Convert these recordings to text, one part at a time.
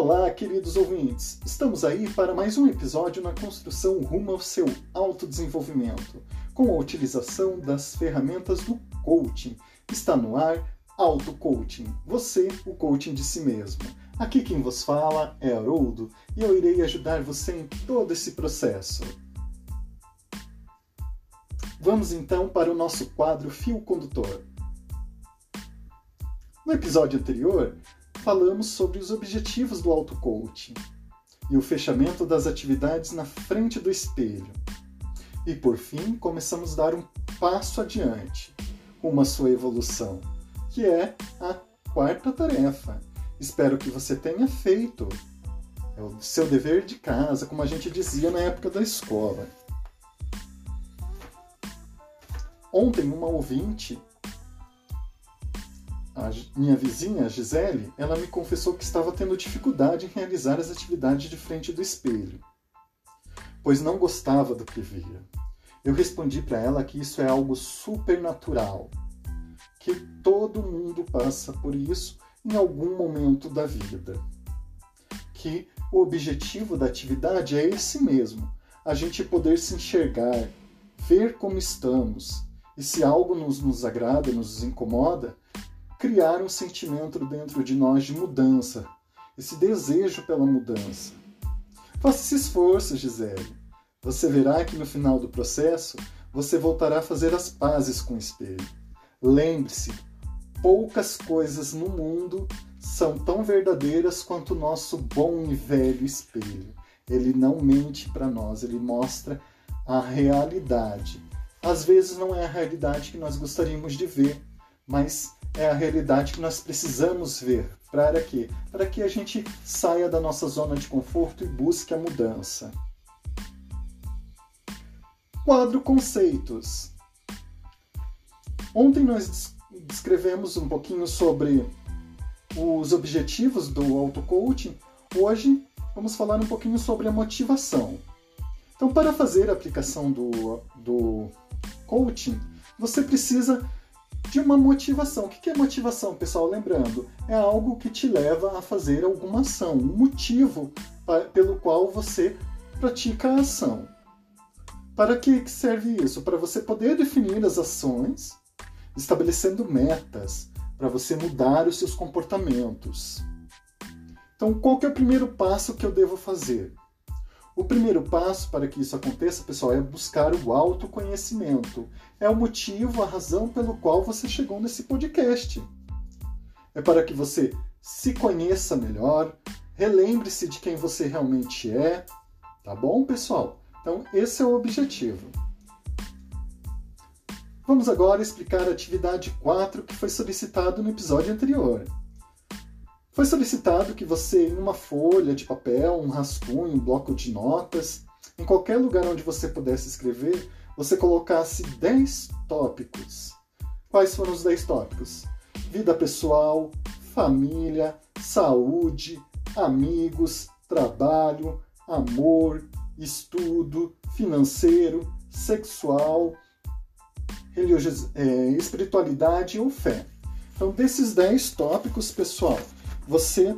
Olá, queridos ouvintes! Estamos aí para mais um episódio na construção rumo ao seu autodesenvolvimento, com a utilização das ferramentas do coaching. Está no ar Auto Coaching, você, o coaching de si mesmo. Aqui quem vos fala é Haroldo e eu irei ajudar você em todo esse processo. Vamos então para o nosso quadro Fio Condutor. No episódio anterior, falamos sobre os objetivos do auto-coaching e o fechamento das atividades na frente do espelho. E por fim, começamos a dar um passo adiante com a sua evolução, que é a quarta tarefa. Espero que você tenha feito é o seu dever de casa, como a gente dizia na época da escola. Ontem, uma ouvinte a minha vizinha, Gisele, ela me confessou que estava tendo dificuldade em realizar as atividades de frente do espelho, pois não gostava do que via. Eu respondi para ela que isso é algo supernatural, que todo mundo passa por isso em algum momento da vida. Que o objetivo da atividade é esse mesmo, a gente poder se enxergar, ver como estamos, e se algo nos, nos agrada, nos incomoda, criar um sentimento dentro de nós de mudança, esse desejo pela mudança. Faça esse esforço, Gisele. Você verá que no final do processo você voltará a fazer as pazes com o espelho. Lembre-se, poucas coisas no mundo são tão verdadeiras quanto o nosso bom e velho espelho. Ele não mente para nós, ele mostra a realidade. Às vezes não é a realidade que nós gostaríamos de ver, mas é a realidade que nós precisamos ver. Para quê? Para que a gente saia da nossa zona de conforto e busque a mudança. Quadro Conceitos. Ontem nós descrevemos um pouquinho sobre os objetivos do auto-coaching. Hoje vamos falar um pouquinho sobre a motivação. Então, para fazer a aplicação do, do coaching, você precisa de uma motivação. O que é motivação, pessoal? Lembrando, é algo que te leva a fazer alguma ação, um motivo pelo qual você pratica a ação. Para que serve isso? Para você poder definir as ações, estabelecendo metas, para você mudar os seus comportamentos. Então, qual que é o primeiro passo que eu devo fazer? O primeiro passo para que isso aconteça, pessoal, é buscar o autoconhecimento. É o motivo, a razão pelo qual você chegou nesse podcast. É para que você se conheça melhor, relembre-se de quem você realmente é, tá bom, pessoal? Então, esse é o objetivo. Vamos agora explicar a atividade 4 que foi solicitado no episódio anterior. Foi solicitado que você, em uma folha de papel, um rascunho, um bloco de notas, em qualquer lugar onde você pudesse escrever, você colocasse 10 tópicos. Quais foram os 10 tópicos? Vida pessoal, família, saúde, amigos, trabalho, amor, estudo, financeiro, sexual, é, espiritualidade ou fé. Então, desses 10 tópicos, pessoal, você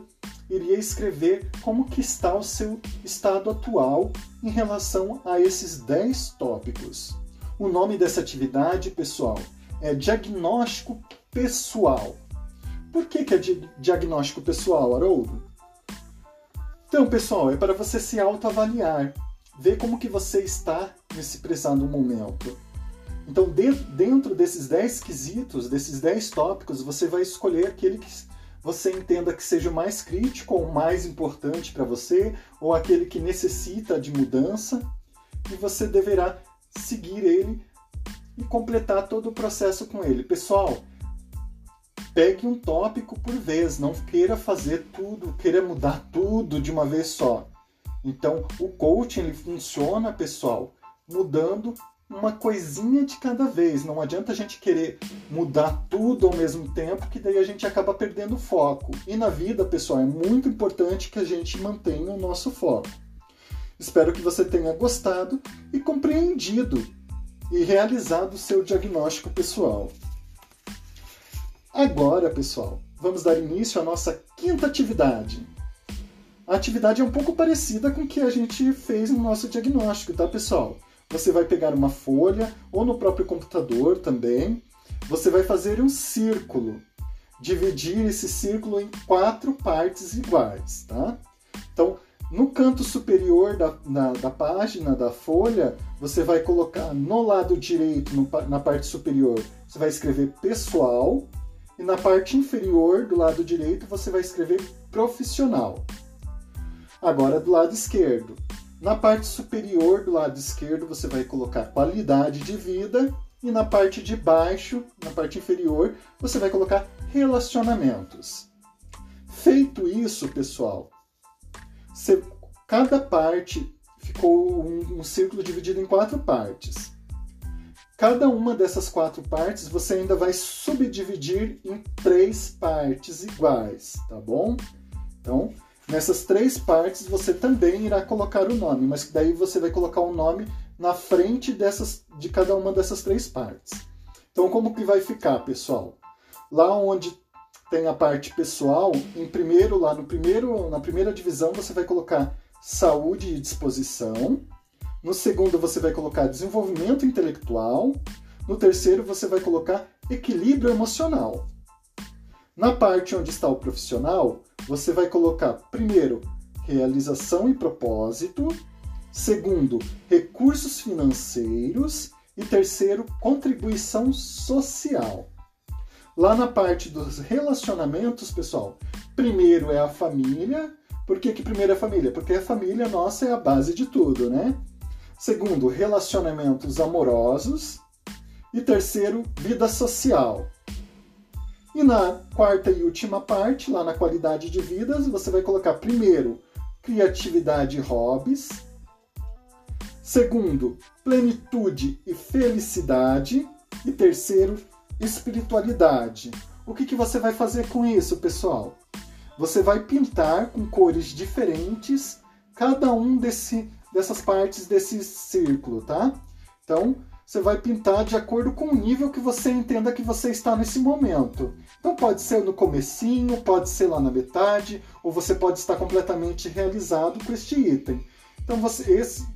iria escrever como que está o seu estado atual em relação a esses 10 tópicos. O nome dessa atividade, pessoal, é diagnóstico pessoal. Por que, que é diagnóstico pessoal, Haroldo? Então, pessoal, é para você se autoavaliar, ver como que você está nesse prezado momento. Então, de, dentro desses 10 quesitos, desses 10 tópicos, você vai escolher aquele que você entenda que seja mais crítico ou mais importante para você, ou aquele que necessita de mudança, e você deverá seguir ele e completar todo o processo com ele. Pessoal, pegue um tópico por vez, não queira fazer tudo, queira mudar tudo de uma vez só. Então, o coaching ele funciona, pessoal, mudando uma coisinha de cada vez. Não adianta a gente querer mudar tudo ao mesmo tempo, que daí a gente acaba perdendo o foco. E na vida, pessoal, é muito importante que a gente mantenha o nosso foco. Espero que você tenha gostado e compreendido e realizado o seu diagnóstico pessoal. Agora, pessoal, vamos dar início à nossa quinta atividade. A atividade é um pouco parecida com o que a gente fez no nosso diagnóstico, tá, pessoal? Você vai pegar uma folha ou no próprio computador também. Você vai fazer um círculo, dividir esse círculo em quatro partes iguais, tá? Então, no canto superior da, na, da página, da folha, você vai colocar no lado direito, no, na parte superior, você vai escrever pessoal, e na parte inferior do lado direito você vai escrever profissional. Agora do lado esquerdo. Na parte superior do lado esquerdo você vai colocar qualidade de vida e na parte de baixo, na parte inferior, você vai colocar relacionamentos. Feito isso, pessoal, você, cada parte ficou um, um círculo dividido em quatro partes. Cada uma dessas quatro partes você ainda vai subdividir em três partes iguais, tá bom? Então, nessas três partes você também irá colocar o nome, mas daí você vai colocar o nome na frente dessas, de cada uma dessas três partes. Então, como que vai ficar, pessoal? Lá onde tem a parte pessoal, em primeiro lá no primeiro na primeira divisão você vai colocar saúde e disposição. No segundo você vai colocar desenvolvimento intelectual. No terceiro você vai colocar equilíbrio emocional. Na parte onde está o profissional, você vai colocar primeiro realização e propósito, segundo recursos financeiros e terceiro contribuição social. Lá na parte dos relacionamentos, pessoal, primeiro é a família. Por que, que primeiro é a família? Porque a família nossa é a base de tudo, né? Segundo, relacionamentos amorosos. E terceiro, vida social. E na quarta e última parte, lá na qualidade de vidas, você vai colocar primeiro criatividade e hobbies. Segundo, plenitude e felicidade. E terceiro, espiritualidade. O que, que você vai fazer com isso, pessoal? Você vai pintar com cores diferentes cada um desse, dessas partes desse círculo, tá? Então, você vai pintar de acordo com o nível que você entenda que você está nesse momento. Então pode ser no comecinho, pode ser lá na metade, ou você pode estar completamente realizado com este item. Então você, esse,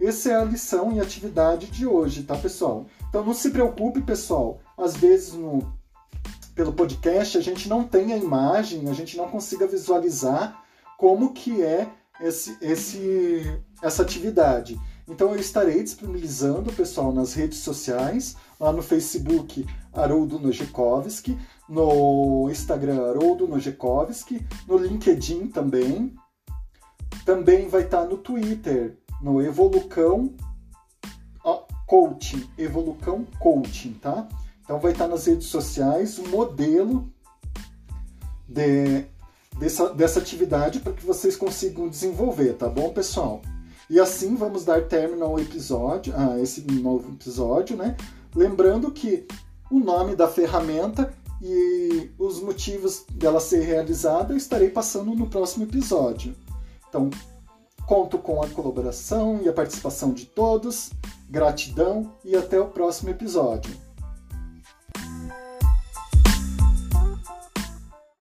essa é a lição e atividade de hoje, tá, pessoal? Então não se preocupe, pessoal. Às vezes no pelo podcast a gente não tem a imagem, a gente não consiga visualizar como que é esse, esse, essa atividade. Então eu estarei disponibilizando, pessoal, nas redes sociais, lá no Facebook Haroldo Nojekovski, no Instagram Haroldo Nojekovski, no LinkedIn também. Também vai estar no Twitter, no Evolucão Coaching, Evolucão Coaching, tá? Então vai estar nas redes sociais o modelo de, dessa, dessa atividade para que vocês consigam desenvolver, tá bom, pessoal? E assim vamos dar término ao episódio, a esse novo episódio, né? Lembrando que o nome da ferramenta e os motivos dela ser realizada eu estarei passando no próximo episódio. Então, conto com a colaboração e a participação de todos. Gratidão e até o próximo episódio.